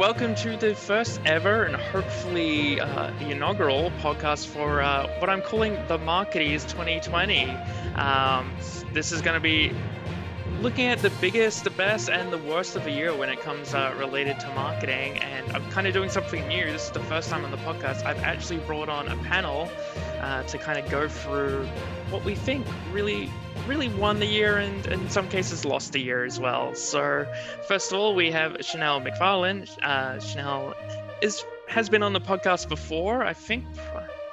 welcome to the first ever and hopefully uh, the inaugural podcast for uh, what I'm calling the Marketeers 2020. Um, this is going to be looking at the biggest, the best, and the worst of the year when it comes uh, related to marketing. And I'm kind of doing something new. This is the first time on the podcast I've actually brought on a panel uh, to kind of go through what we think really really won the year and in some cases lost the year as well. So, first of all, we have Chanel McFarlane. Uh, Chanel is has been on the podcast before, I think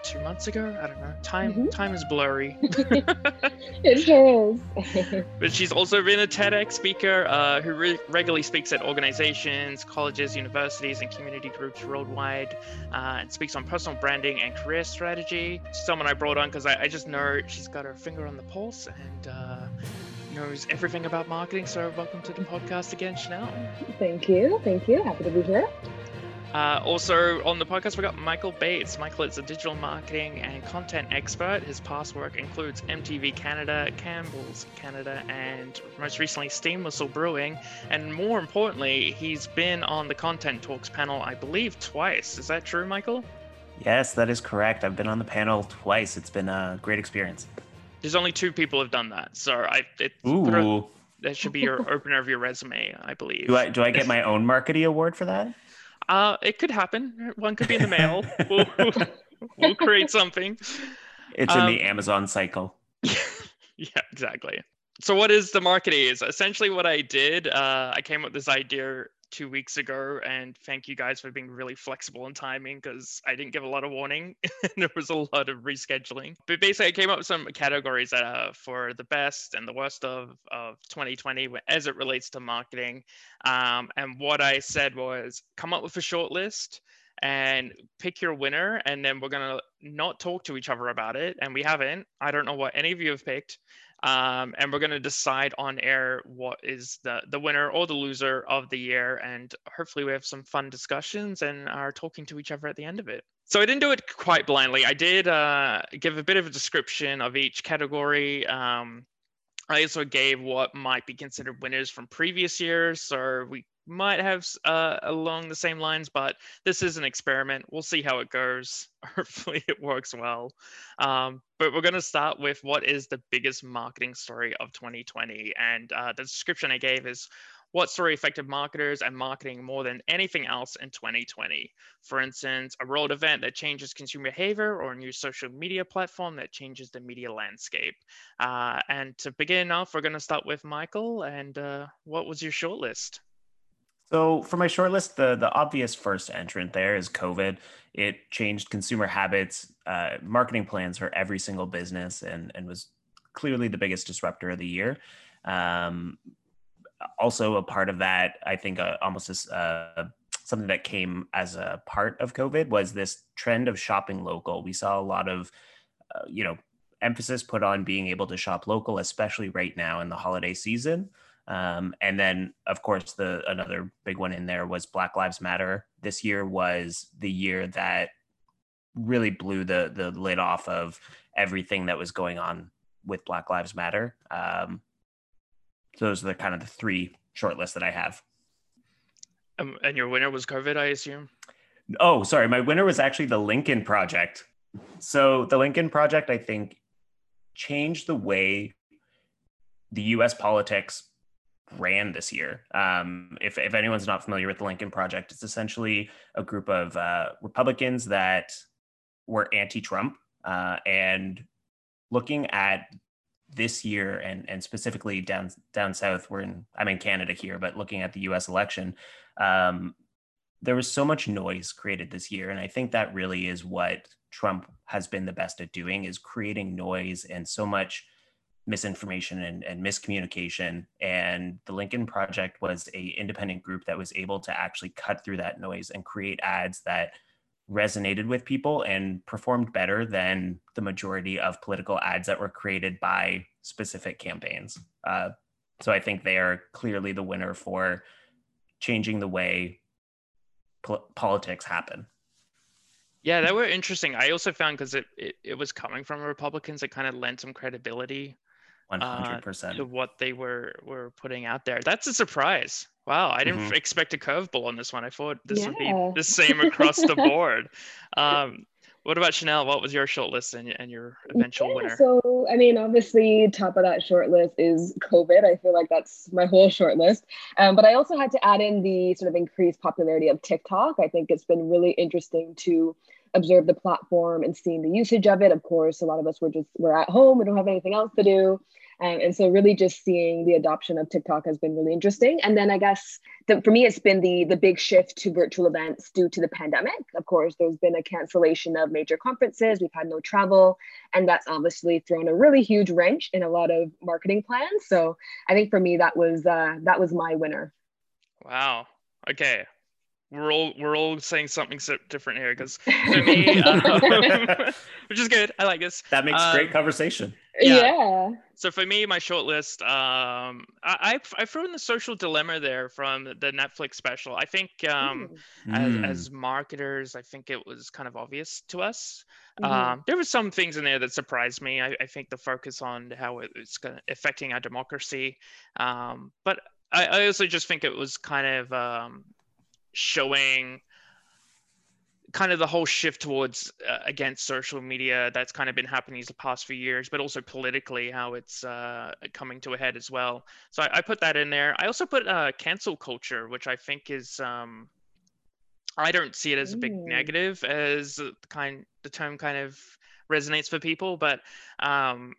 two months ago. I don't know. Time mm-hmm. time is blurry. it sure is. but she's also been a TEDx speaker uh, who re- regularly speaks at organizations, colleges, universities, and community groups worldwide, uh, and speaks on personal branding and career strategy. Someone I brought on because I, I, just know she's got her finger on the pulse and. Uh, knows everything about marketing. So, welcome to the podcast again, Chanel. Thank you. Thank you. Happy to be here. Uh, also on the podcast, we got Michael Bates. Michael is a digital marketing and content expert. His past work includes MTV Canada, Campbell's Canada, and most recently Steam Whistle Brewing. And more importantly, he's been on the Content Talks panel, I believe, twice. Is that true, Michael? Yes, that is correct. I've been on the panel twice. It's been a great experience. There's only two people have done that, so I. It, Ooh. That should be your opener of your resume, I believe. Do I do I get my own marketing award for that? Uh, it could happen. One could be in the mail. we'll, we'll create something. It's in um, the Amazon cycle. yeah, exactly. So, what is the Marketeers? Essentially, what I did, uh, I came up with this idea two weeks ago, and thank you guys for being really flexible in timing because I didn't give a lot of warning and there was a lot of rescheduling. But basically, I came up with some categories uh, for the best and the worst of, of 2020 as it relates to marketing. Um, and what I said was come up with a short list and pick your winner and then we're going to not talk to each other about it and we haven't i don't know what any of you have picked um, and we're going to decide on air what is the the winner or the loser of the year and hopefully we have some fun discussions and are talking to each other at the end of it. So i didn't do it quite blindly. I did uh, give a bit of a description of each category. Um, I also gave what might be considered winners from previous years, so we might have uh, along the same lines, but this is an experiment. We'll see how it goes. Hopefully, it works well. Um, but we're going to start with what is the biggest marketing story of 2020. And uh, the description I gave is what story affected marketers and marketing more than anything else in 2020? For instance, a world event that changes consumer behavior or a new social media platform that changes the media landscape. Uh, and to begin off, we're going to start with Michael. And uh, what was your shortlist? So for my shortlist, the the obvious first entrant there is COVID. It changed consumer habits, uh, marketing plans for every single business, and and was clearly the biggest disruptor of the year. Um, also, a part of that, I think, uh, almost as uh, something that came as a part of COVID was this trend of shopping local. We saw a lot of, uh, you know, emphasis put on being able to shop local, especially right now in the holiday season. Um, and then, of course, the another big one in there was Black Lives Matter. This year was the year that really blew the the lid off of everything that was going on with Black Lives Matter. Um, those are the kind of the three short lists that I have. Um, and your winner was COVID, I assume. Oh, sorry, my winner was actually the Lincoln Project. So the Lincoln Project, I think, changed the way the U.S. politics ran this year. Um, if, if anyone's not familiar with the Lincoln Project, it's essentially a group of uh, Republicans that were anti-Trump uh, and looking at this year and and specifically down down south. We're in I'm in Canada here, but looking at the U.S. election. Um, there was so much noise created this year and i think that really is what trump has been the best at doing is creating noise and so much misinformation and, and, miscommunication and the lincoln project was a independent group that was able to actually cut through that noise and create ads that resonated with people and performed better than the majority of political ads that were created by specific campaigns uh, so i think they are clearly the winner for changing the way po- politics happen yeah, that were interesting. I also found because it, it, it was coming from Republicans, it kind of lent some credibility 100% uh, to what they were were putting out there. That's a surprise. Wow, I didn't Mhm. expect a curveball on this one. I thought this would be the same across the board. Um, what about Chanel? What was your short list and, and your eventual Yeah, winner? So, I mean, obviously, top of that short list is COVID. I feel like that's my whole short list. Um, but I also had to add in the sort of increased popularity of TikTok. I think it's been really interesting to observe the platform and seeing the usage of it. Of course, a lot of us were just we're at home. We don't have anything else to do. Um, and so really just seeing the adoption of TikTok has been really interesting. And then I guess the, for me, it's been the, the big shift to virtual events due to the pandemic. Of course, there's been a cancellation of major conferences. We've had no travel. And that's obviously thrown a really huge wrench in a lot of marketing plans. So I think for me, that was uh, that was my winner. Wow. Okay. We're all we're all saying something so different here because for me, um, which is good. I like this. that makes Um, great conversation. Yeah. yeah. So for me, my short list, um, I, I I threw in the social dilemma there from the Netflix special. I think um, Ooh. as, Mm. as marketers, I think it was kind of obvious to us. Mhm. Um, there were some things in there that surprised me. I, I think the focus on how it's gonna, affecting our democracy, um, but I, I also just think it was kind of um, showing kind of the whole shift towards uh, against social media that's kind of been happening these past few years, but also politically how it's uh, coming to a head as well. So I, I put that in there. I also put uh, cancel culture, which I think is um, I don't see it as a big Ooh. negative as the kind the term kind of resonates for people, but um,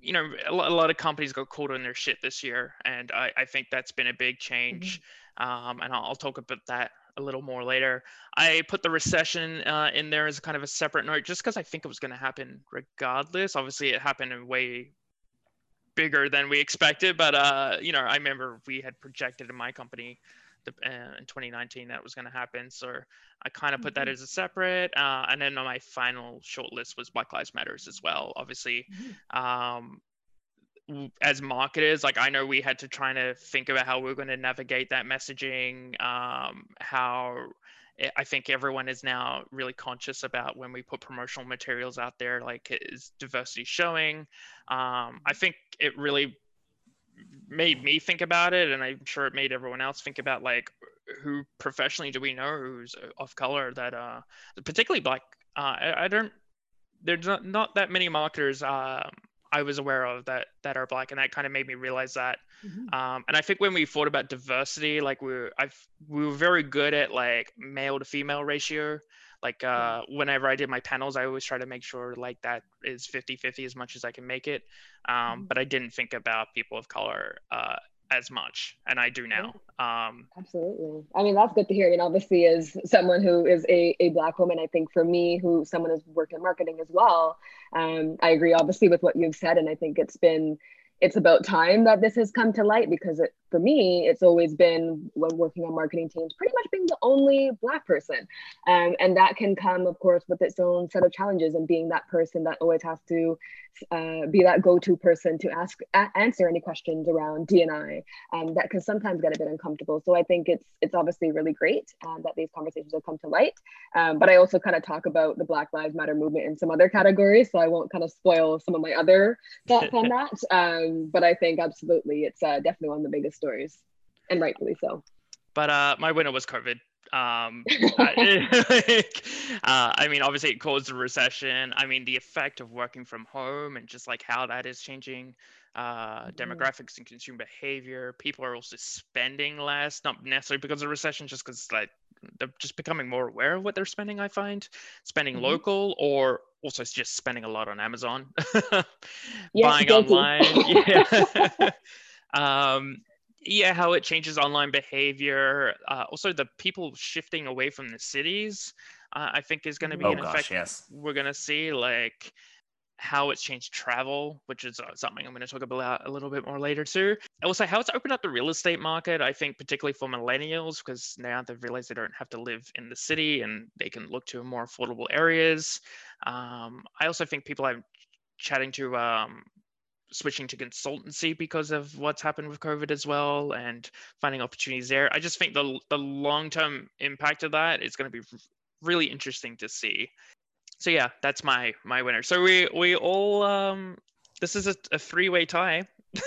you know a a lot of companies got caught on their shit this year, and I, I think that's been a big change. Um, and I'll, I'll talk about that a little more later. I put the recession uh, in there as kind of a separate note, just because I think it was going to happen regardless. Obviously, it happened in way bigger than we expected, but uh, you know, I remember we had projected in my company the, uh, in 2019 that was going to happen. So I kind of put that Mhm. as a separate. Uh, and then on my final short list was Black Lives Matters as well. Obviously, um, w- as marketers, like I know we had to try to think about how we are going to navigate that messaging. Um, how I- I think everyone is now really conscious about when we put promotional materials out there, like is diversity showing? Um, I think it really made me think about it, and I'm sure it made everyone else think about like who professionally do we know who's of color that uh particularly black. Uh, I, I don't. There's not, not that many marketers um, I was aware of that that are black, and that kind of made me realize that. Mhm. Um, and I think when we thought about diversity, like we were, I we were very good at like male to female ratio. Like uh, whenever I did my panels, I always try to make sure like that is 50-50 as much as I can make it. Um, Mhm. but I didn't think about people of color uh, as much, and I do now. Um, Absolutely. I mean, that's good to hear. and obviously, as someone who is a, a Black woman, I think for me, who someone who's worked in marketing as well, um, I agree obviously with what you've said. And I think it's been, it's about time that this has come to light because it, for me, it's always been when working on marketing teams, pretty much being the only Black person. Um, and that can come, of course, with its own set of challenges and being that person that always has to uh, be that go-to person to ask, a- answer any questions around D&I um, that can sometimes get a bit uncomfortable. So I think it's it's obviously really great um, that these conversations have come to light. Um, but I also kind of talk about the Black Lives Matter movement in some other categories, so I won't kind of spoil some of my other thoughts on that. Um, but I think absolutely it's uh, definitely one of the biggest stories, and rightfully so. but uh, my winner was COVID. Um, I, like, uh, I mean, obviously it caused a recession. I mean, the effect of working from home and just like how that is changing uh, Mhm. demographics and consumer behavior. People are also spending less, not necessarily because of recession, just because like they're just becoming more aware of what they're spending. I find spending Mhm. local or also just spending a lot on Amazon, Yes, buying online. Yeah. um, yeah, how it changes online behavior. Uh, also, the people shifting away from the cities, uh, I think, is going to be Oh an gosh, effect yes. we're going to see. Like how it's changed travel, which is uh, something I'm going to talk about a little bit more later too. Also, how it's opened up the real estate market. I think, particularly for millennials, because now they've realized they don't have to live in the city and they can look to more affordable areas. Um, I also think people I'm chatting to um, switching to consultancy because of what's happened with COVID as well and finding opportunities there. I just think the the long term impact of that is going to be really interesting to see. So yeah, that's my my winner. So we we all um this is a, a three way tie.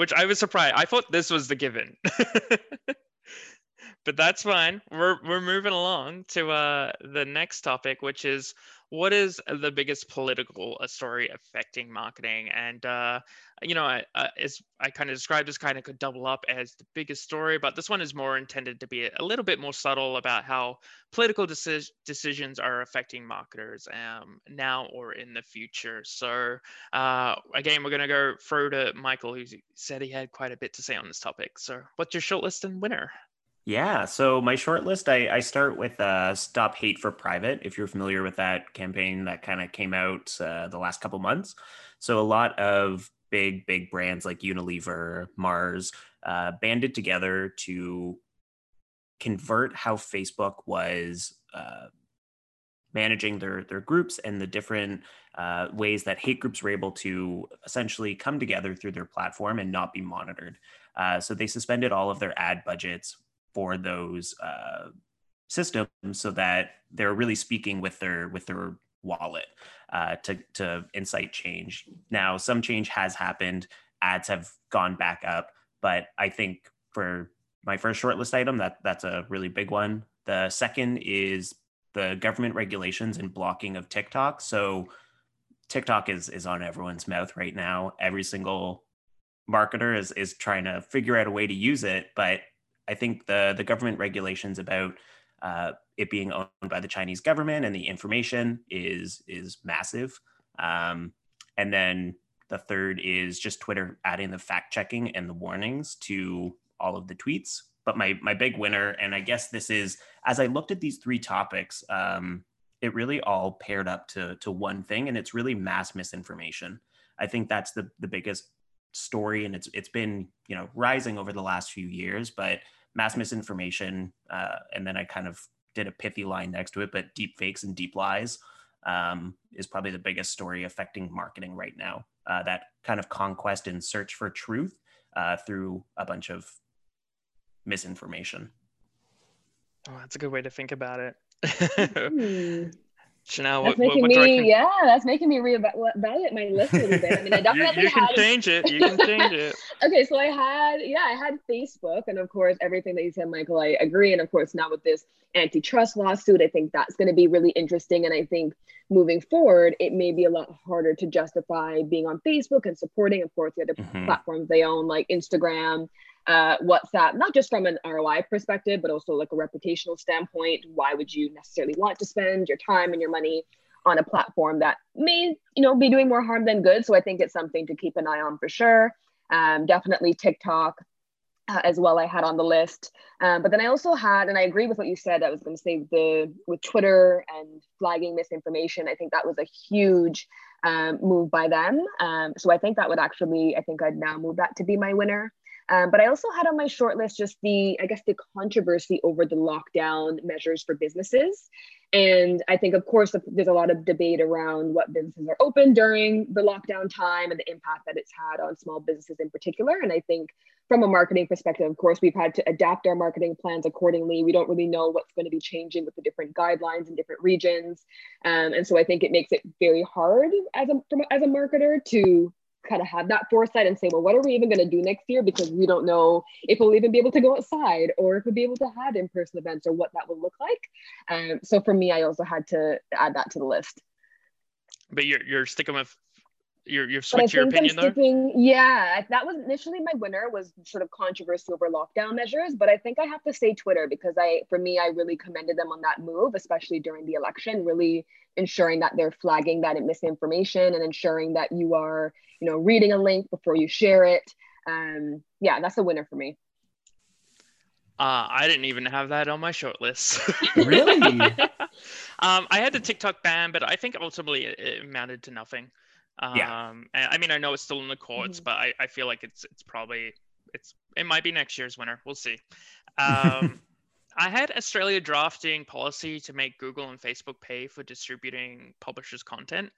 which I was surprised. I thought this was the given. but that's fine. We're we're moving along to uh the next topic, which is what is the biggest political uh, story affecting marketing? And uh, you know, I uh, is I kind of described this kind of could double up as the biggest story, but this one is more intended to be a little bit more subtle about how political deci- decisions are affecting marketers um, now or in the future. So uh, again, we're gonna go through to Michael, who said he had quite a bit to say on this topic. So, what's your shortlist and winner? Yeah. So my short list, I, I start with uh, Stop Hate for Profit. If you're familiar with that campaign that kind of came out uh, the last couple months. So a lot of big, big brands like Unilever, Mars uh, banded together to convert how Facebook was uh, managing their, their groups and the different uh, ways that hate groups were able to essentially come together through their platform and not be monitored. Uh, so they suspended all of their ad budgets for those uh, systems so that they're really speaking with their with their wallet uh, to to incite change. Now, some change has happened. Ads have gone back up, but I think for my first shortlist item, that that's a really big one. The second is the government regulations and blocking of TikTok. So TikTok is is on everyone's mouth right now. Every single marketer is is trying to figure out a way to use it, but I think the the government regulations about uh, it being owned by the Chinese government and the information is is massive. Um, and then the third is just Twitter adding the fact checking and the warnings to all of the tweets. But my my big winner, and I guess this is as I looked at these three topics, um, it really all paired up to to one thing, and it's really mass misinformation. I think that's the the biggest story and it's it's been you know rising over the last few years but mass misinformation uh, and then i kind of did a pithy line next to it but deep fakes and deep lies um, is probably the biggest story affecting marketing right now. Uh, that kind of conquest and search for truth uh, through a bunch of misinformation. Oh that's a good way to think about it. Mm. Chanel, that's what, making what, what me, yeah, that's making me reevaluate my list a little bit. I mean, I definitely you, you can had... change it. You can change it. okay, so I had, yeah, I had Facebook, and of course, everything that you said, Michael, I agree. And of course, now with this antitrust lawsuit, I think that's going to be really interesting. And I think moving forward, it may be a lot harder to justify being on Facebook and supporting, of course, the other mm-hmm. platforms they own, like Instagram uh, WhatsApp, not just from an ROI perspective, but also like a reputational standpoint. Why would you necessarily want to spend your time and your money on a platform that may, you know, be doing more harm than good? So I think it's something to keep an eye on for sure. Um, definitely TikTok uh, as well. I had on the list, um, but then I also had, and I agree with what you said. I was going to say the with Twitter and flagging misinformation. I think that was a huge um, move by them. Um, so I think that would actually, I think I'd now move that to be my winner. Um, but I also had on my short list just the, I guess, the controversy over the lockdown measures for businesses. And I think, of course, there's a lot of debate around what businesses are open during the lockdown time and the impact that it's had on small businesses in particular. And I think from a marketing perspective, of course, we've had to adapt our marketing plans accordingly. We don't really know what's going to be changing with the different guidelines in different regions. Um, and so I think it makes it very hard as a, as a marketer to kind of have that foresight and say, well, what are we even going to do next year? Because we don't know if we'll even be able to go outside or if we'll be able to have in-person events or what that will look like. Um, so for me, I also had to add that to the list. But you're you're sticking with you're you've switched your opinion there. Yeah, that was initially my winner was sort of controversy over lockdown measures, but I think I have to say Twitter because I, for me, I really commended them on that move, especially during the election, really ensuring that they're flagging that misinformation and ensuring that you are, you know, reading a link before you share it. Um, yeah, that's a winner for me. Uh, I didn't even have that on my short list. really? um, I had the TikTok ban, but I think ultimately it, it amounted to nothing. Um, yeah. I mean, I know it's still in the courts, mm-hmm. but I, I feel like it's it's probably it's it might be next year's winner. We'll see. Um, I had Australia drafting policy to make Google and Facebook pay for distributing publishers' content.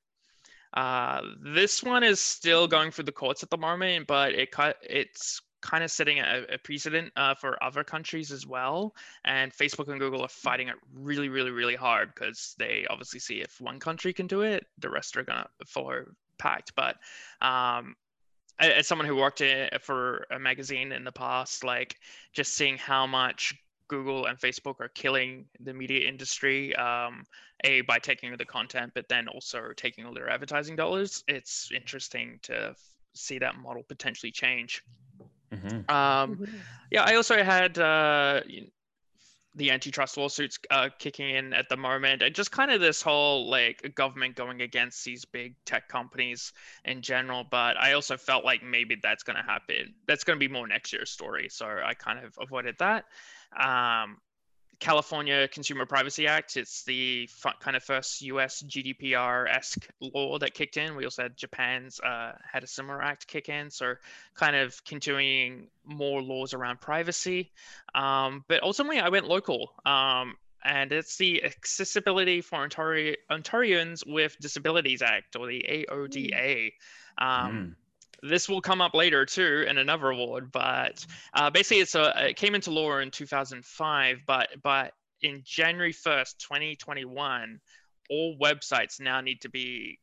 Uh, this one is still going through the courts at the moment, but it it's kind of setting a, a precedent uh, for other countries as well. And Facebook and Google are fighting it really, really, really hard because they obviously see if one country can do it, the rest are gonna follow packed. But um, as someone who worked for a magazine in the past, like just seeing how much Google and Facebook are killing the media industry, um, a by taking the content, but then also taking all their advertising dollars. It's interesting to see that model potentially change. Mm-hmm. Um, mm-hmm. Yeah, I also had uh, the antitrust lawsuits uh, kicking in at the moment, and just kind of this whole like government going against these big tech companies in general. But I also felt like maybe that's going to happen. That's going to be more next year's story, so I kind of avoided that. Um, California Consumer Privacy Act. It's the kind of first US GDPR esque law that kicked in. We also had Japan's uh, had a similar act kick in. So, kind of continuing more laws around privacy. Um, but ultimately, I went local. Um, and it's the Accessibility for Ontari- Ontarians with Disabilities Act, or the AODA. Um, mm this will come up later too in another award, but uh, basically it's a, it came into law in 2005, but but in January 1st, 2021, all websites now need to be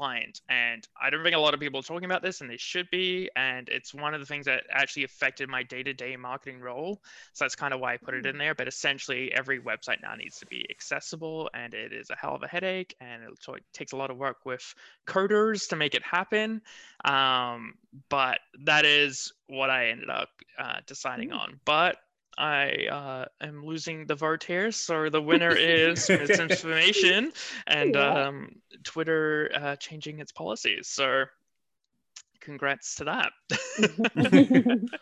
compliant. And I don't think a lot of people are talking about this, and they should be. And it's one of the things that actually affected my day to day marketing role. So that's kind of why I put it in hmm. there. But essentially, every website now needs to be accessible, and it is a hell of a headache. And it takes a lot of work with coders to make it happen. Um, but that is what I ended up uh, deciding mm. on. But I uh, am losing the vote here. So the winner is misinformation and yeah. um, Twitter uh, changing its policies. So congrats to that.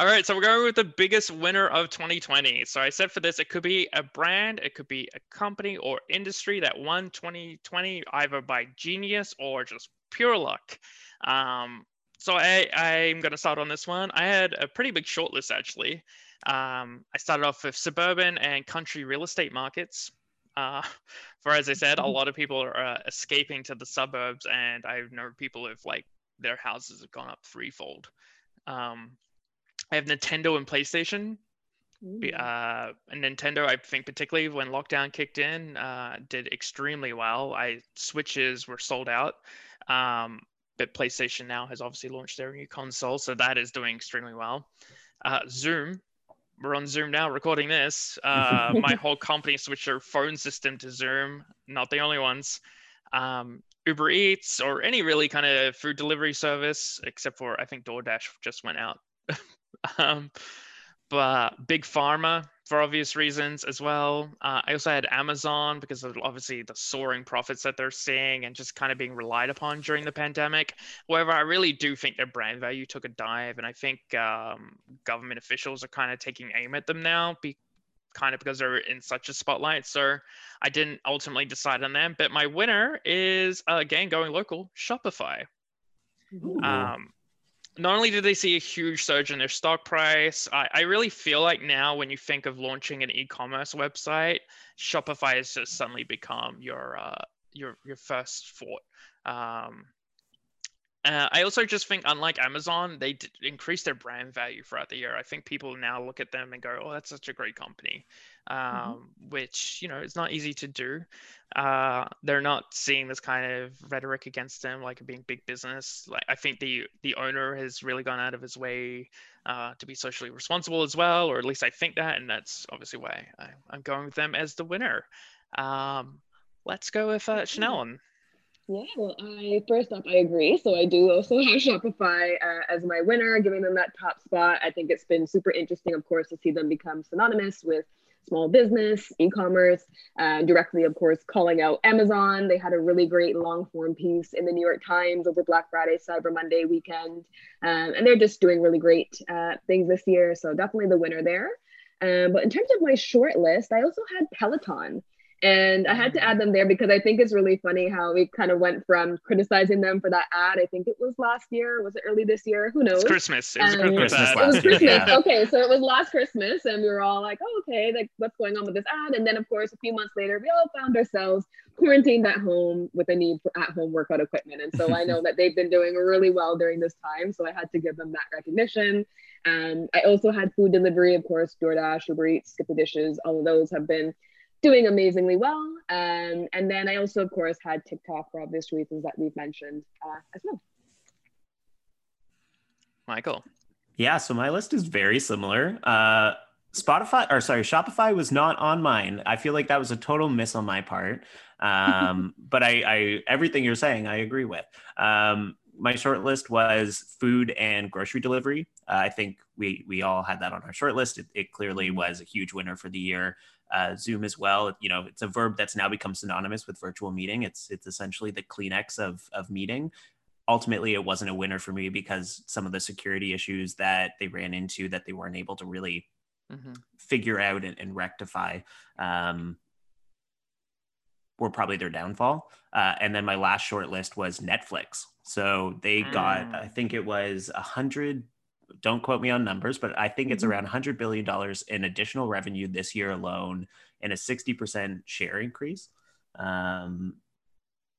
All right, so we're going with the biggest winner of 2020. So I said for this, it could be a brand, it could be a company or industry that won 2020 either by genius or just pure luck. Um, so I, I'm going to start on this one. I had a pretty big shortlist actually. Um, I started off with suburban and country real estate markets. Uh, for as I said, a lot of people are uh, escaping to the suburbs, and I know people who have like their houses have gone up threefold. Um, I have Nintendo and PlayStation. Uh, Nintendo, I think particularly when lockdown kicked in, uh, did extremely well. I switches were sold out. Um, but PlayStation now has obviously launched their new console, so that is doing extremely well. Uh, Zoom we're on Zoom now recording this. Uh, my whole company switched their phone system to Zoom. Not the only ones. Um, Uber Eats or any really kind of food delivery service, except for I think DoorDash just went out. um, but Big Pharma for obvious reasons as well. Uh, I also had Amazon because of obviously the soaring profits that they're seeing and just kind of being relied upon during the pandemic. However, I really do think their brand value took a dive, and I think um, government officials are kind of taking aim at them now. Be- kind of because they're in such a spotlight. So I didn't ultimately decide on them. But my winner is uh, again going local, Shopify. Um, not only did they see a huge surge in their stock price, I, I really feel like now when you think of launching an e-commerce website, Shopify has just suddenly become your uh, your your first fort. Um, uh, I also just think, unlike Amazon, they d- increase their brand value throughout the year. I think people now look at them and go, "Oh, that's such a great company," mm-hmm. um, mm-hmm. which you know it's not easy to do. Uh, they're not seeing this kind of rhetoric against them like being big business. Like I think the the owner has really gone out of his way uh, to be socially responsible as well, or at least I think that, and that's obviously why I, am going with them as the winner. Um, let's go with uh, Chanel. Yeah, well, I first off, I agree. So I do also have Shopify uh, as my winner, giving them that top spot. I think it's been super interesting, of course, to see them become synonymous with small business, e-commerce, uh, directly, of course, calling out Amazon. They had a really great long form piece in the New York Times over Black Friday, Cyber Monday weekend, um, and they're just doing really great uh, things this year. So definitely the winner there. Um, but in terms of my short list, I also had Peloton. And I had to add them there because I think it's really funny how we kind of went from criticizing them for that ad. I think it was last year. Was it early this year? Who knows? It's Christmas. It was um, Christmas. It was Christmas. Yeah. Okay, so it was last Christmas, and we were all like, "Oh, okay, like what's going on with this ad?" And then, of course, a few months later, we all found ourselves quarantined at home with a need for at-home workout equipment. And so I know that they've been doing really well during this time. So I had to give them that recognition. Um, I also had food delivery, of course, DoorDash, Uber Eats, Skip the Dishes. All of those have been doing amazingly well. Um, and then I also, of course, had TikTok for obvious reasons that we've mentioned uh, as well. Michael. Yeah, so my list is very similar. Uh, Spotify, or sorry, Shopify was not on mine. I feel like that was a total miss on my part. Um, but I, I, everything you're saying, I agree with. Um, my short list was food and grocery delivery. Uh, I think we we all had that on our short list. It, it clearly was a huge winner for the year. Uh, Zoom as well. You know, it's a verb that's now become synonymous with virtual meeting. It's it's essentially the Kleenex of of meeting. Ultimately, it wasn't a winner for me because some of the security issues that they ran into that they weren't able to really mm-hmm. figure out and, and rectify. Um, were probably their downfall. Uh, and then my last short list was Netflix. So they got, mm. I think it was a hundred. Don't quote me on numbers, but I think it's mm-hmm. around hundred billion dollars in additional revenue this year alone, and a sixty percent share increase. Um,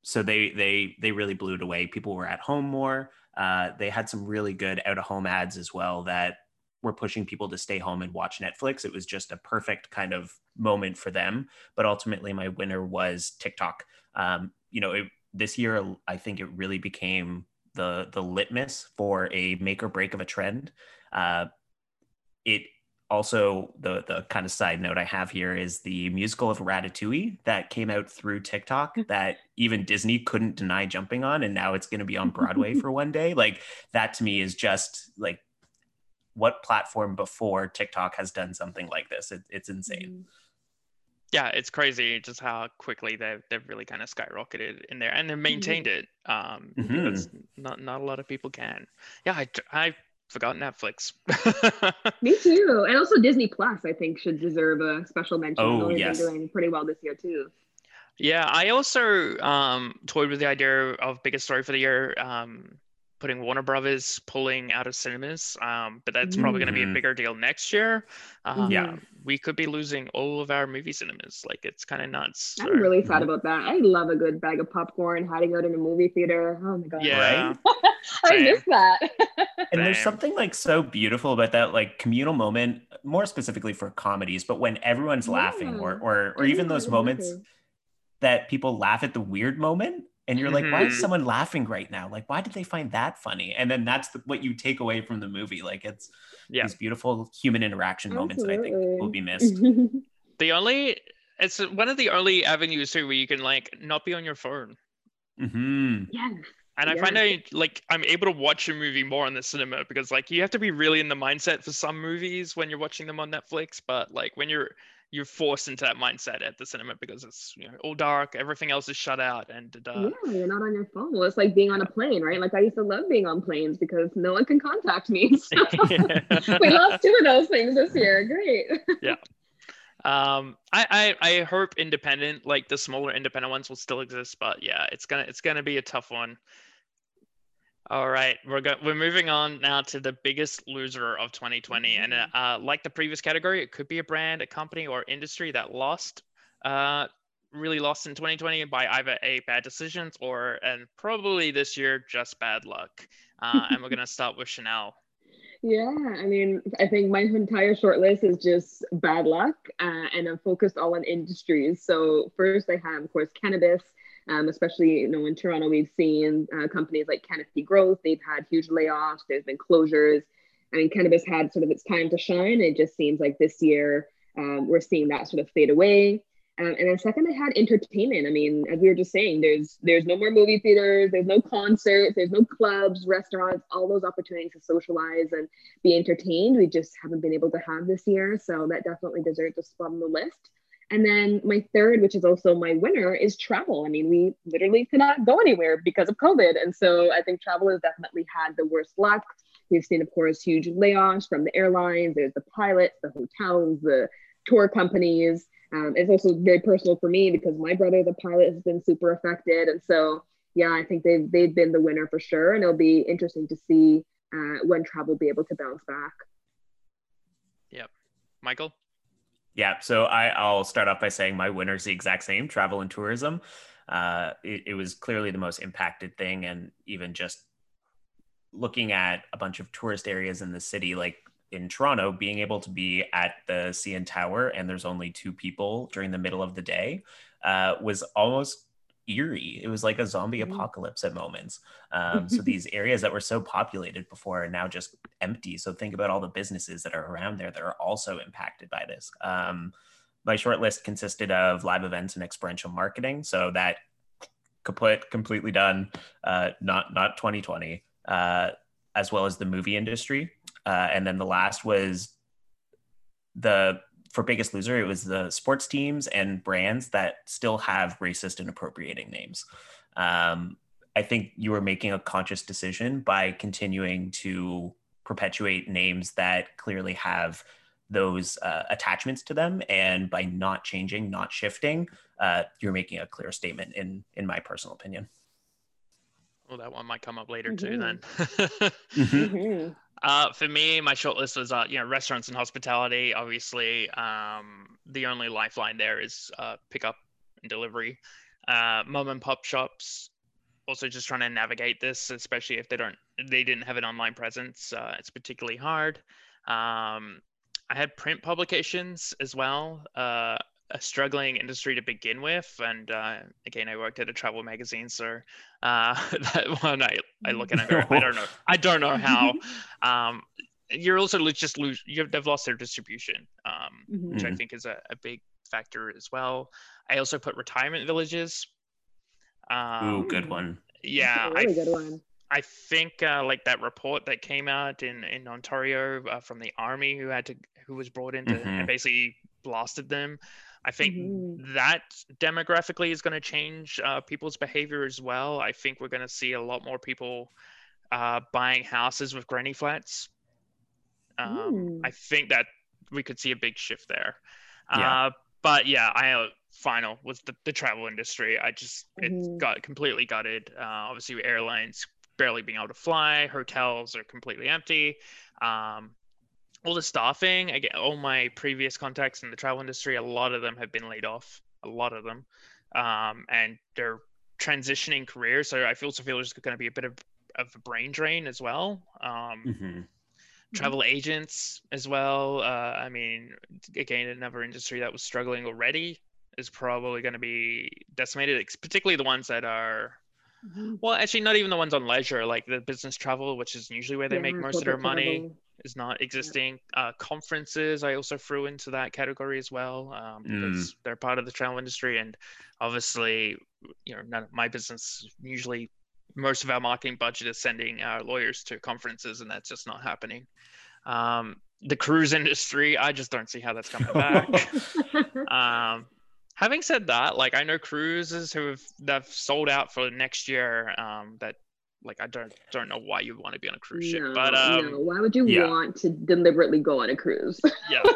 so they they they really blew it away. People were at home more. Uh, they had some really good out of home ads as well that were pushing people to stay home and watch Netflix. It was just a perfect kind of moment for them. But ultimately, my winner was TikTok. Um, you know, it, this year, I think it really became the the litmus for a make or break of a trend. Uh, it also the the kind of side note I have here is the musical of Ratatouille that came out through TikTok that even Disney couldn't deny jumping on, and now it's going to be on Broadway for one day. Like that to me is just like what platform before TikTok has done something like this? It, it's insane. Mm-hmm. Yeah, it's crazy just how quickly they've they've really kind of skyrocketed in there, and they've mm-hmm. maintained it. Um, mm-hmm. not not a lot of people can. Yeah, I I forgot Netflix. Me too, and also Disney Plus. I think should deserve a special mention. Oh yes, been doing pretty well this year too. Yeah, I also um, toyed with the idea of biggest story for the year. Um, putting Warner Brothers pulling out of cinemas, um, but that's probably mm-hmm. going to be a bigger deal next year. Um, yeah, we could be losing all of our movie cinemas. Like it's kind of nuts. I'm really sad about that. I love a good bag of popcorn, hiding out in a movie theater. Oh my god, yeah, right? I miss that. and there's something like so beautiful about that like communal moment, more specifically for comedies, but when everyone's yeah. laughing, or or or even those moments that people laugh at the weird moment and you're like, why is mm-hmm. someone laughing right now? Like, why did they find that funny? And then that's the, what you take away from the movie. Like, it's yeah. these beautiful human interaction Absolutely. moments that I think will be missed. the only, it's one of the only avenues too where you can like not be on your phone. Mm-hmm. Yes. And I find I like I'm able to watch a movie more in the cinema because like you have to be really in the mindset for some movies when you're watching them on Netflix, but like when you're you're forced into that mindset at the cinema because it's you know all dark, everything else is shut out, and uh, yeah, you're not on your phone. Well, it's like being on a plane, right? Like I used to love being on planes because no one can contact me. So we lost two of those things this year. Great. yeah. Um, I, I I hope independent, like the smaller independent ones, will still exist, but yeah, it's gonna it's gonna be a tough one. All right, we're go- we're moving on now to the biggest loser of 2020, and uh, uh, like the previous category, it could be a brand, a company, or industry that lost, uh, really lost in 2020 by either a bad decisions or, and probably this year, just bad luck. Uh, and we're gonna start with Chanel. Yeah, I mean, I think my entire short list is just bad luck, uh, and I'm focused all on industries. So first, I have, of course, cannabis um, especially you know in Toronto we've seen uh, companies like Canopy Growth they've had huge layoffs there's been closures. I mean cannabis had sort of its time to shine. It just seems like this year um, we're seeing that sort of fade away. Um, and then second I had entertainment. I mean as we were just saying there's there's no more movie theaters there's no concerts there's no clubs restaurants all those opportunities to socialize and be entertained we just haven't been able to have this year. So that definitely deserves a spot on the list and then my third, which is also my winner, is travel. I mean, we literally cannot go anywhere because of COVID. And so I think travel has definitely had the worst luck. We've seen, of course, huge layoffs from the airlines, there's the pilots, the hotels, the tour companies. Um, it's also very personal for me because my brother, the pilot, has been super affected. And so, yeah, I think they've, they've been the winner for sure. And it'll be interesting to see uh, when travel will be able to bounce back. Yep. Michael? Yeah, so I, I'll start off by saying my winner is the exact same travel and tourism. Uh, it, it was clearly the most impacted thing. And even just looking at a bunch of tourist areas in the city, like in Toronto, being able to be at the CN Tower and there's only two people during the middle of the day uh, was almost eerie. It was like a zombie mm-hmm. apocalypse at moments. Um, so these areas that were so populated before are now just empty. So think about all the businesses that are around there that are also impacted by this. Um, my short list consisted of live events and experiential marketing. So that kaput, completely done. Uh, not not 2020. Uh, as well as the movie industry. Uh, and then the last was the for Biggest Loser, it was the sports teams and brands that still have racist and appropriating names. Um, I think you were making a conscious decision by continuing to perpetuate names that clearly have those uh, attachments to them, and by not changing, not shifting, uh, you're making a clear statement. In in my personal opinion. Well, that one might come up later mm-hmm. too. Then. mm-hmm. mm-hmm. Uh, for me, my short list was, uh, you know, restaurants and hospitality. Obviously, um, the only lifeline there is uh, pickup and delivery. Uh, mom and pop shops, also just trying to navigate this, especially if they don't, they didn't have an online presence. Uh, it's particularly hard. Um, I had print publications as well. Uh, a struggling industry to begin with. And uh, again, I worked at a travel magazine, so uh, that one I, I look at and go, I don't know, I don't know how. Um, you're also just lose, you've they've lost their distribution, um, mm-hmm. which I mm-hmm. think is a, a, big factor as well. I also put retirement villages. Um, Ooh, good one. Yeah, really I, good one. I think uh, like that report that came out in in Ontario uh, from the army who had to who was brought in to mm-hmm. basically blasted them. I think mm-hmm. that demographically is going to change uh, people's behavior as well. I think we're going to see a lot more people uh, buying houses with granny flats. Um, I think that we could see a big shift there. Yeah. Uh, but yeah, I uh, final was the, the travel industry. I just mm-hmm. it got completely gutted. Uh, obviously, airlines barely being able to fly, hotels are completely empty. Um, all the staffing again all my previous contacts in the travel industry a lot of them have been laid off a lot of them um, and they're transitioning careers so i also feel there's going to be a bit of, of a brain drain as well um, mm-hmm. travel agents as well uh, i mean again another industry that was struggling already is probably going to be decimated particularly the ones that are mm-hmm. well actually not even the ones on leisure like the business travel which is usually where they yeah, make most of their money travel is not existing. Uh, conferences I also threw into that category as well um, because mm. they're part of the travel industry, and obviously, you know, none of my business usually most of our marketing budget is sending our lawyers to conferences, and that's just not happening. Um, the cruise industry, I just don't see how that's coming back. um, having said that, like I know cruises who have that sold out for next year um, that like I don't don't know why you want to be on a cruise ship, no, but um, no. why would you yeah. want to deliberately go on a cruise? yeah.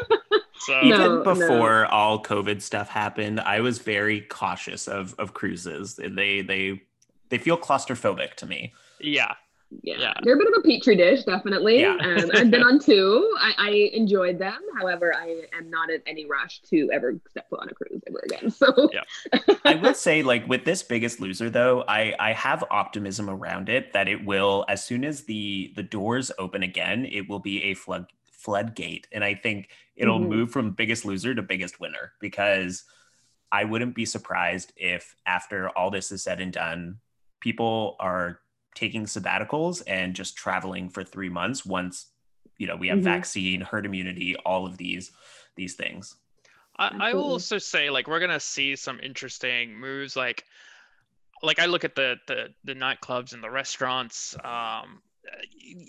So even before no. all COVID stuff happened, I was very cautious of of cruises. They they they feel claustrophobic to me. Yeah, yeah. yeah. they're a bit of a petri dish, definitely. Yeah. um, I've been on two. I, I, enjoyed them. However, I am not in any rush to ever step foot on a cruise ever again. So yeah. I would say, like with this Biggest Loser, though, I I have optimism around it that it will, as soon as the the doors open again, it will be a flood floodgate, and I think it'll mm-hmm. move from Biggest Loser to Biggest Winner because I wouldn't be surprised if after all this is said and done, people are taking sabbaticals and just traveling for three months once you know we have mm-hmm. vaccine herd immunity all of these these things. I, I will also say like we're gonna see some interesting moves like like i look at the the, the nightclubs and the restaurants um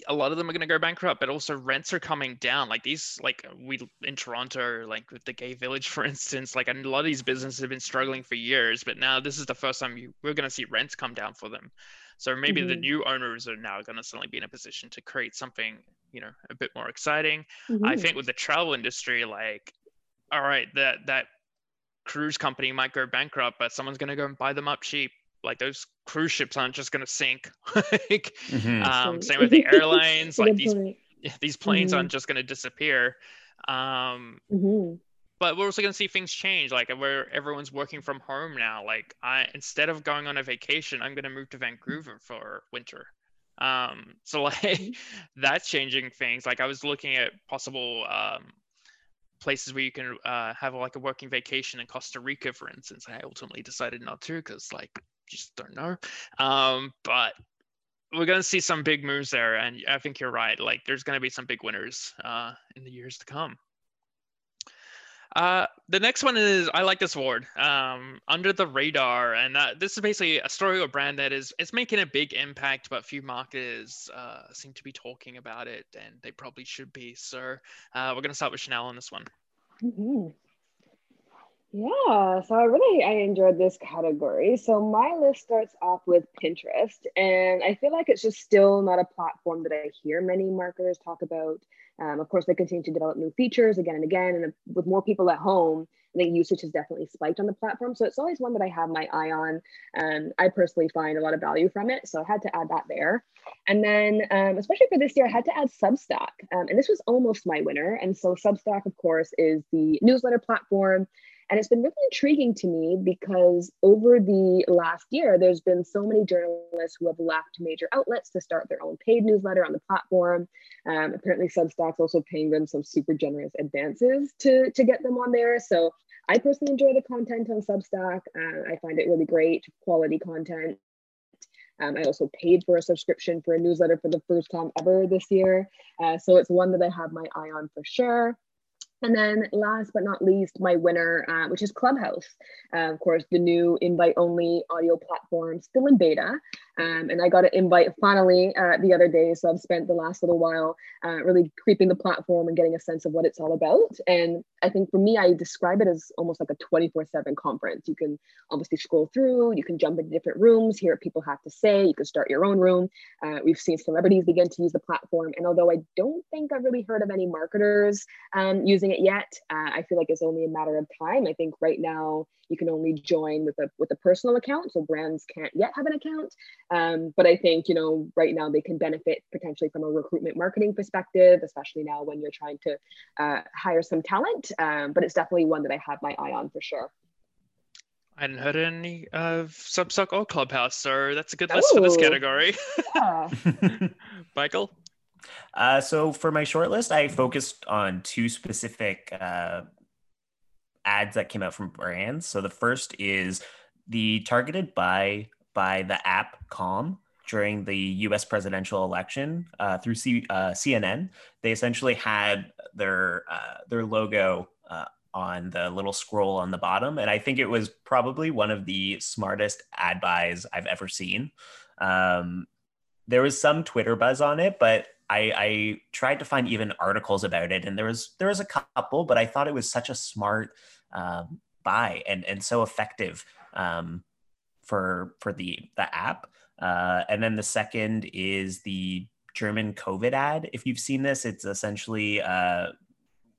a lot of them are going to go bankrupt but also rents are coming down. Like these like we in toronto like with the gay village for instance like a lot of these businesses have been struggling for years but now this is the first time you, we're going to see rents come down for them so maybe mm-hmm. the new owners are now going to suddenly be in a position to create something, you know, a bit more exciting. Mm-hmm. I think with the travel industry, like, all right, that that cruise company might go bankrupt, but someone's going to go and buy them up cheap. Like those cruise ships aren't just going to sink. like, mm-hmm. um, same with the airlines. like these these planes aren't mm-hmm. just going to disappear. Um, mm-hmm but we're also going to see things change like where everyone's working from home now like i instead of going on a vacation i'm going to move to vancouver for winter um so like that's changing things like i was looking at possible um places where you can uh, have like a working vacation in costa rica for instance i ultimately decided not to because like just don't know. Um, but we're going to see some big moves there, and I think you're right. Like, there's going to be some big winners uh, in the years to come. Uh, the next one is I like this award, um, under the radar, and uh, this is basically a story or brand that is it's making a big impact, but few marketers uh, seem to be talking about it, and they probably should be. So uh, we're gonna start with Chanel on this one. Mm-hmm. Yeah, so I really I enjoyed this category. So my list starts off with Pinterest, and I feel like it's just still not a platform that I hear many marketers talk about. Um, of course, they continue to develop new features again and again, and with more people at home, I think usage has definitely spiked on the platform. So it's always one that I have my eye on. Um, I personally find a lot of value from it, so I had to add that there. And then, um, especially for this year, I had to add Substack, um, and this was almost my winner. And so Substack, of course, is the newsletter platform and it's been really intriguing to me because over the last year, there's been so many journalists who have left major outlets to start their own paid newsletter on the platform. Um, apparently, Substack's also paying them some super generous advances to, to get them on there. So I personally enjoy the content on Substack. Uh, I find it really great, quality content. Um, I also paid for a subscription for a newsletter for the first time ever this year. Uh, so it's one that I have my eye on for sure. And then last but not least, my winner, uh, which is Clubhouse. Uh, of course, the new invite only audio platform, still in beta. Um, and I got an invite finally uh, the other day. So I've spent the last little while uh, really creeping the platform and getting a sense of what it's all about. And I think for me, I describe it as almost like a 24 7 conference. You can obviously scroll through, you can jump into different rooms, hear what people have to say, you can start your own room. Uh, we've seen celebrities begin to use the platform. And although I don't think I've really heard of any marketers um, using it yet, uh, I feel like it's only a matter of time. I think right now, you can only join with a with a personal account so brands can't yet have an account um, but i think you know right now they can benefit potentially from a recruitment marketing perspective especially now when you're trying to uh, hire some talent um, but it's definitely one that i have my eye on for sure I hadn't heard any of Substack or Clubhouse, so that's a good list for this category. Yeah. Michael? Uh, so for my short list, I focused on two specific uh, ads that came out from brands. So the first is the targeted buy by the app Calm during the U.S. presidential election uh, through C- uh, CNN. They essentially had their uh, their logo uh, on the little scroll on the bottom, and I think it was probably one of the smartest ad buys I've ever seen. Um, there was some Twitter buzz on it, but I, I, tried to find even articles about it, and there was there was a couple, but I thought it was such a smart um, buy and and so effective um, for for the the app. Uh, and then the second is the German COVID ad. If you've seen this, it's essentially uh,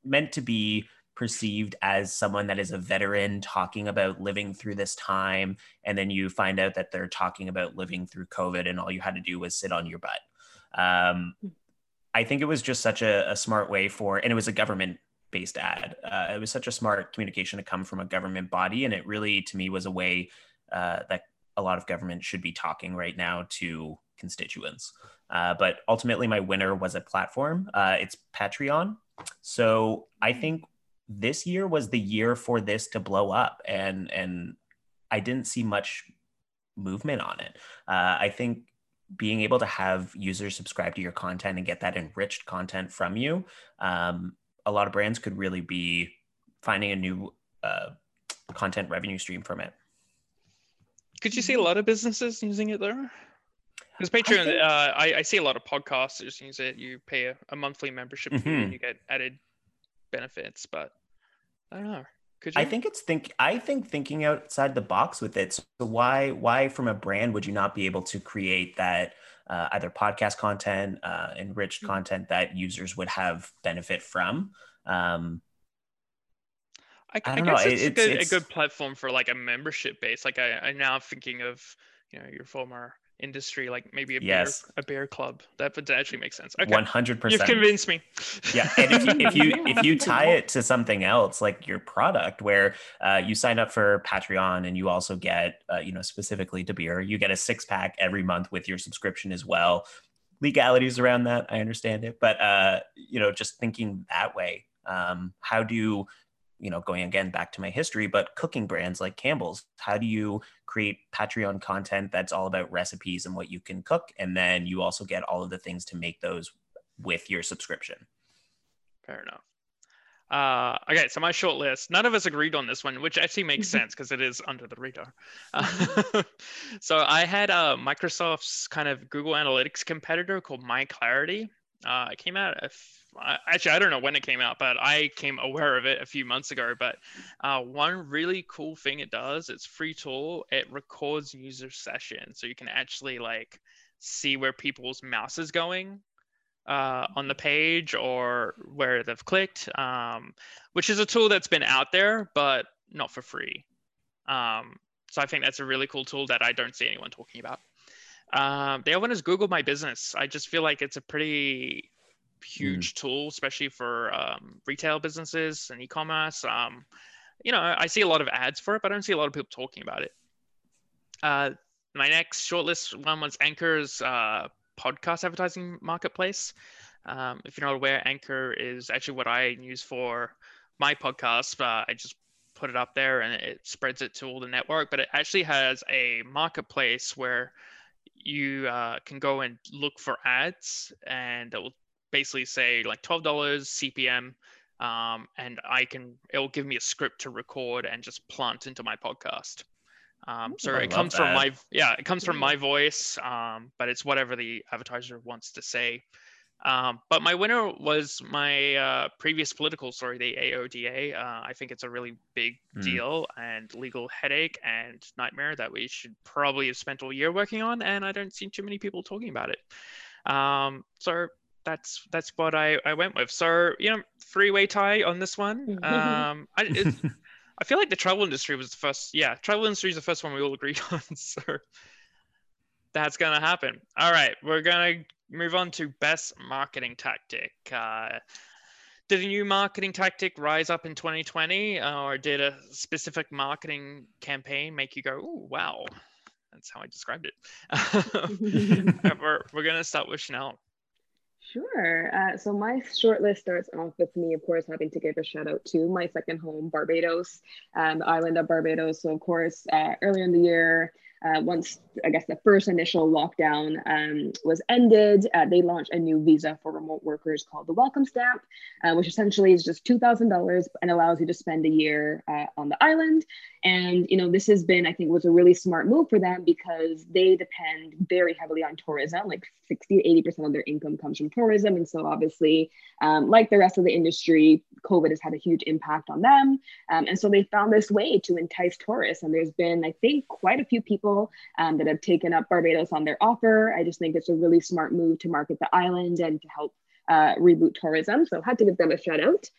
meant to be perceived as someone that is a veteran talking about living through this time and then you find out that they're talking about living through covid and all you had to do was sit on your butt um, i think it was just such a, a, smart way for and it was a government based ad. Uh, it was such a smart communication to come from a government body, and it really, to me, was a way uh, that a lot of government should be talking right now to constituents. Uh, but ultimately, my winner was a platform. Uh, it's Patreon. So I think this year was the year for this to blow up, and and I didn't see much movement on it. Uh, I think being able to have users subscribe to your content and get that enriched content from you um, a lot of brands could really be finding a new uh, content revenue stream from it. Could you see a lot of businesses using it there? Because Patreon, I, think... uh, I, I, see a lot of podcasters use it. You pay a, a monthly membership mm-hmm. fee and you get added benefits, but I don't know. Could you? I think it's think. I think thinking outside the box with it. So why why from a brand would you not be able to create that uh, either podcast content, uh, enriched mm-hmm. content that users would have benefit from. Um, I, I, I guess know. it's, it's, a, good, it's, a good platform for like a membership base. Like I, I'm now thinking of, you know, your former industry, like maybe a yes. beer, a beer club. That would actually make sense. One hundred percent. You've convinced me. Yeah, and if you if you, if you tie it to something else, like your product, where uh, you sign up for Patreon and you also get, uh, you know, specifically to beer, you get a six pack every month with your subscription as well. Legalities around that, I understand it, but uh, you know, just thinking that way, um, how do you know, going again back to my history, but cooking brands like Campbell's. How do you create Patreon content that's all about recipes and what you can cook? And then you also get all of the things to make those with your subscription. Fair enough. Uh, okay, so my short list. None of us agreed on this one, which actually makes sense because it is under the radar. Uh, so I had uh, Microsoft's kind of Google Analytics competitor called MyClarity. Uh, it came out. Actually, I don't know when it came out, but I came aware of it a few months ago. But uh, one really cool thing it does, it's free tool. It records user sessions, so you can actually like see where people's mouse is going uh, on the page or where they've clicked, um, which is a tool that's been out there, but not for free. Um, so I think that's a really cool tool that I don't see anyone talking about. Um, the other one is Google My Business. I just feel like it's a pretty huge mm. tool, especially for um, retail businesses and e-commerce. Um, you know, I see a lot of ads for it, but I don't see a lot of people talking about it. Uh, my next shortlist one was Anchor's uh, podcast advertising marketplace. Um, if you're not aware, Anchor is actually what I use for my podcast. Uh, I just put it up there and it spreads it to all the network, but it actually has a marketplace where you uh, can go and look for ads and it will basically say like $12 CPM. Um, and I can, it will give me a script to record and just plant into my podcast. Um, so I it comes that. from my yeah, it comes from my voice, um, but it's whatever the advertiser wants to say. Um, but my winner was my uh, previous political story, the AODA. Uh, I think it's a really big mm. deal and legal headache and nightmare that we should probably have spent all year working on, and I don't see too many people talking about it. Um, so that's that's what I, I went with. So you know, three way tie on this one. Um, I, it, I feel like the travel industry was the first. Yeah, travel industry is the first one we all agreed on. So that's gonna happen. All right, we're gonna move on to best marketing tactic. Uh, did a new marketing tactic rise up in 2020, or did a specific marketing campaign make you go, "Oh, wow"? That's how I described it. we're we're gonna start with Chanel. Sure. Uh, so my short list starts off with me, of course, having to give a shout out to my second home, Barbados, um, the island of Barbados. So, of course, uh, earlier in the year, uh, once I guess the first initial lockdown um, was ended, uh, they launched a new visa for remote workers called the Welcome Stamp, uh, which essentially is just $2,000 and allows you to spend a year uh, on the island. And, you know, this has been, I think, was a really smart move for them because they depend very heavily on tourism. Like 60 to 80% of their income comes from tourism. And so, obviously, um, like the rest of the industry, COVID has had a huge impact on them. Um, and so they found this way to entice tourists. And there's been, I think, quite a few people um, that have taken up Barbados on their offer. I just think it's a really smart move to market the island and to help uh, reboot tourism. So had to give them a shout out.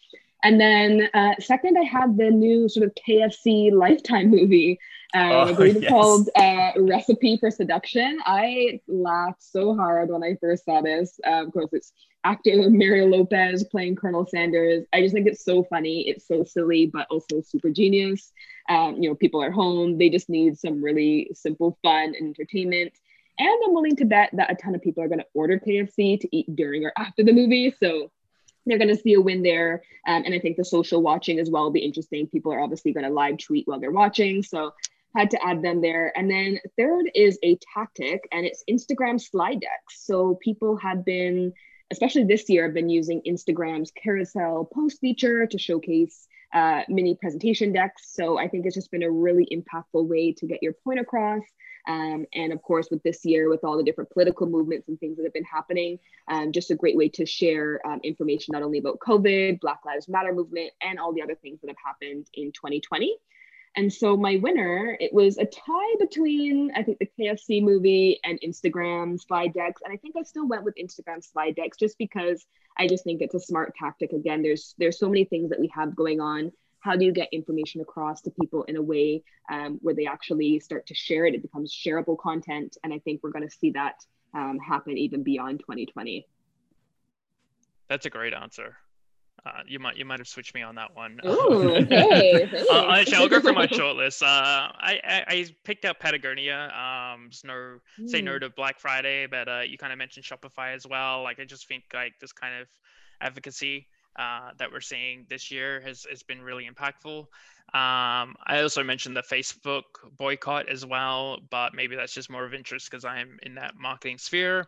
And then uh, second, I had the new sort of KFC Lifetime movie. Uh, oh, I believe it's yes. called uh, Recipe for Seduction. I laughed so hard when I first saw this. Uh, of course, it's actor Mario Lopez playing Colonel Sanders. I just think it's so funny. It's so silly, but also super genius. Um, you know, people are home. They just need some really simple fun and entertainment. And I'm willing to bet that a ton of people are going to order KFC to eat during or after the movie. So they're going to see a win there. Um, and I think the social watching as well will be interesting. People are obviously going to live tweet while they're watching. So had to add them there. And then third is a tactic, and it's Instagram slide decks. So people have been, especially this year, have been using Instagram's carousel post feature to showcase uh, mini presentation decks. So I think it's just been a really impactful way to get your point across. Um, and of course, with this year, with all the different political movements and things that have been happening, um, just a great way to share um, information not only about COVID, Black Lives Matter movement, and all the other things that have happened in 2020. And so my winner, it was a tie between I think the KFC movie and Instagram slide decks, and I think I still went with Instagram slide decks just because I just think it's a smart tactic. Again, there's there's so many things that we have going on how do you get information across to people in a way um, where they actually start to share it? It becomes shareable content. And I think we're going to see that um, happen even beyond 2020. That's a great answer. Uh, you might you might have switched me on that one. Ooh, hey, uh, actually, I'll go for my short list. Uh, I, I, I picked out Patagonia. Um, no mm. say no hmm. to Black Friday, but uh, you kind of mentioned Shopify as well. Like I just think like this kind of advocacy uh, that we're seeing this year has, has been really impactful. Um, I also mentioned the Facebook boycott as well, but maybe that's just more of interest because I'm in that marketing sphere.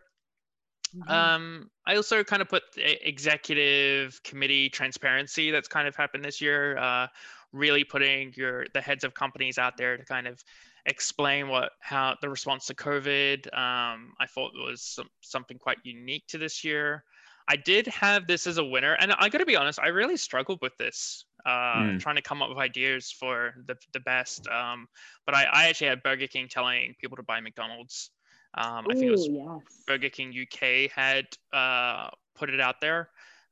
Mm-hmm. Um, I also kind of put executive committee transparency that's kind of happened this year. Uh, really putting your the heads of companies out there to kind of explain what how the response to COVID. Um, I thought was some, something quite unique to this year. I did have this as a winner, and I got to be honest, I really struggled with this, uh, mm. trying to come up with ideas for the the best. Um, but I, I actually had Burger King telling people to buy McDonald's. Um, I think it was yes. Burger King UK had uh, put it out there.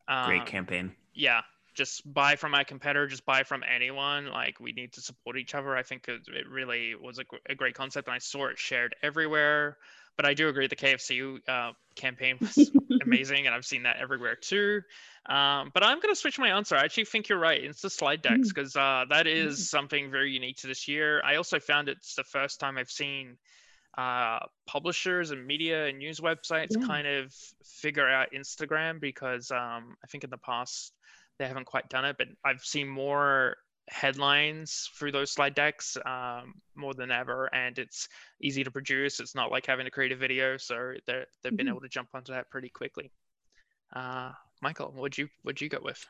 Um, Great campaign. Yeah, just buy from my competitor, just buy from anyone. Like we need to support each other. I think it, it really was a, a, great concept, and I saw it shared everywhere. But I do agree the KFC uh, campaign was amazing, and I've seen that everywhere too. Um, but I'm going to switch my answer. I actually think you're right. It's the slide decks because mm. uh, that is mm. something very unique to this year. I also found it's the first time I've seen uh, publishers and media and news websites yeah. kind of figure out Instagram because um, I think in the past they haven't quite done it, but I've seen more headlines through those slide decks um, more than ever, and it's easy to produce. It's not like having to create a video, so they've mm-hmm. been able to jump onto that pretty quickly. Uh, Michael, what'd you what'd you go with?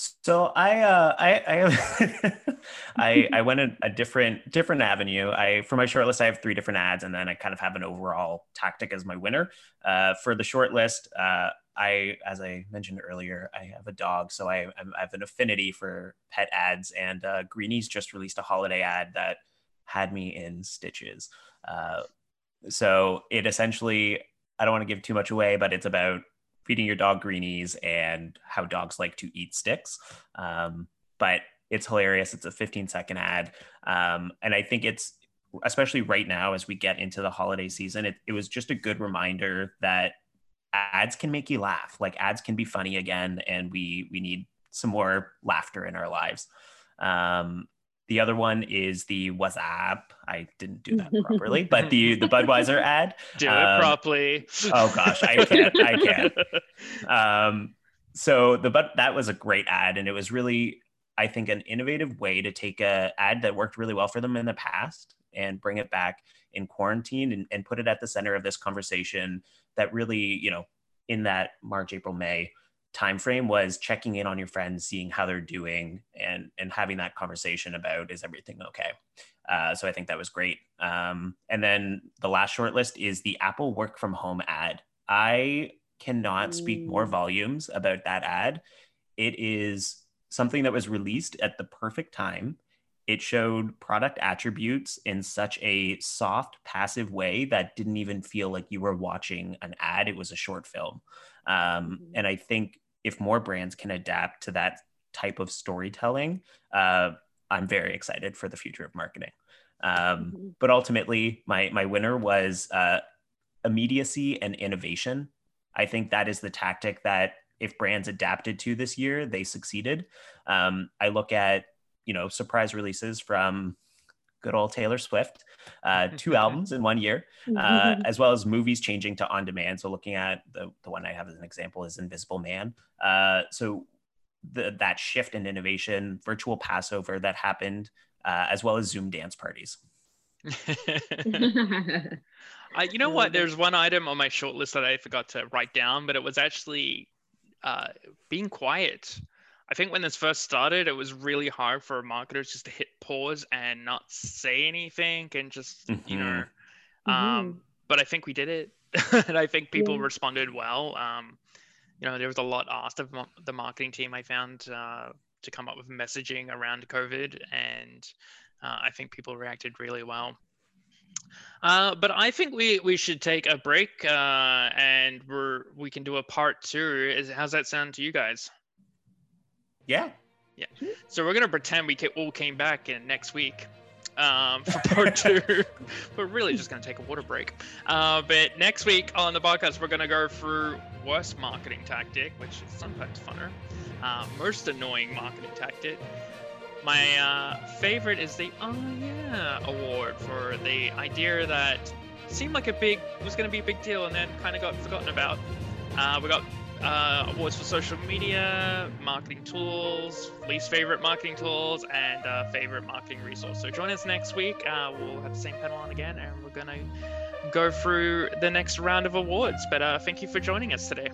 So I uh, I I, I, I went a, different different avenue. I for my shortlist I have three different ads, and then I kind of have an overall tactic as my winner. Uh, for the shortlist, uh, I as I mentioned earlier, I have a dog, so I, I have an affinity for pet ads. And uh, Greenies just released a holiday ad that had me in stitches. Uh, so it essentially I don't want to give too much away, but it's about feeding your dog greenies and how dogs like to eat sticks. Um, but it's hilarious. It's a 15 second ad. Um, and I think it's, especially right now as we get into the holiday season, it, it was just a good reminder that ads can make you laugh. Like ads can be funny again, and we we need some more laughter in our lives. Um, the other one is the Whassup. I didn't do that properly, but the the Budweiser ad. Do um, it properly. Oh gosh, I can't. I can't. Um, so the but that was a great ad, and it was really, I think, an innovative way to take a ad that worked really well for them in the past and bring it back in quarantine and, and put it at the center of this conversation that really, you know, in that March, April, May time frame was checking in on your friends seeing how they're doing and and having that conversation about is everything okay? Uh, so i think that was great. Um, and then the last short list is the apple work from home ad. I cannot speak more volumes about that ad. It is something that was released at the perfect time. It showed product attributes in such a soft passive way that didn't even feel like you were watching an ad. It was a short film um, mm-hmm. and I think if more brands can adapt to that type of storytelling, uh, I'm very excited for the future of marketing. Um, mm-hmm. But ultimately, my my winner was uh, immediacy and innovation. I think that is the tactic that if brands adapted to this year, they succeeded. Um, I look at you know surprise releases from good old Taylor Swift, uh, two albums in one year, uh, as well as movies changing to on demand. So looking at the, the one I have as an example is Invisible Man. Uh, so the, that shift in innovation, virtual Passover that happened, uh, as well as Zoom dance parties. Uh, you know what? There's one item on my short list that I forgot to write down, but it was actually uh, being quiet. I think when this first started, it was really hard for marketers just to hit pause and not say anything and just, mm-hmm. you know, mm-hmm. um, but I think we did it. and I think people yeah. responded well. Um, you know, there was a lot asked of the marketing team I found uh, to come up with messaging around COVID. And uh, I think people reacted really well. Uh, but I think we, we should take a break uh, and we're we can do a part two. Is how's that sound to you guys? Yeah. Yeah. So we're gonna pretend we all came back in next week um, for part two. we're really just gonna take a water break. Uh, but next week on the podcast, we're gonna go through worst marketing tactic, which is sometimes funner. Uh, most annoying marketing tactic. My uh, favorite is the oh yeah award for the idea that seemed like a big was going to be a big deal and then kind of got forgotten about. Uh, we got uh, awards for social media, marketing tools, least favorite marketing tools, and uh, favorite marketing resource. So join us next week. Uh, we'll have the same panel on again, and we're going to go through the next round of awards. But uh, thank you for joining us today.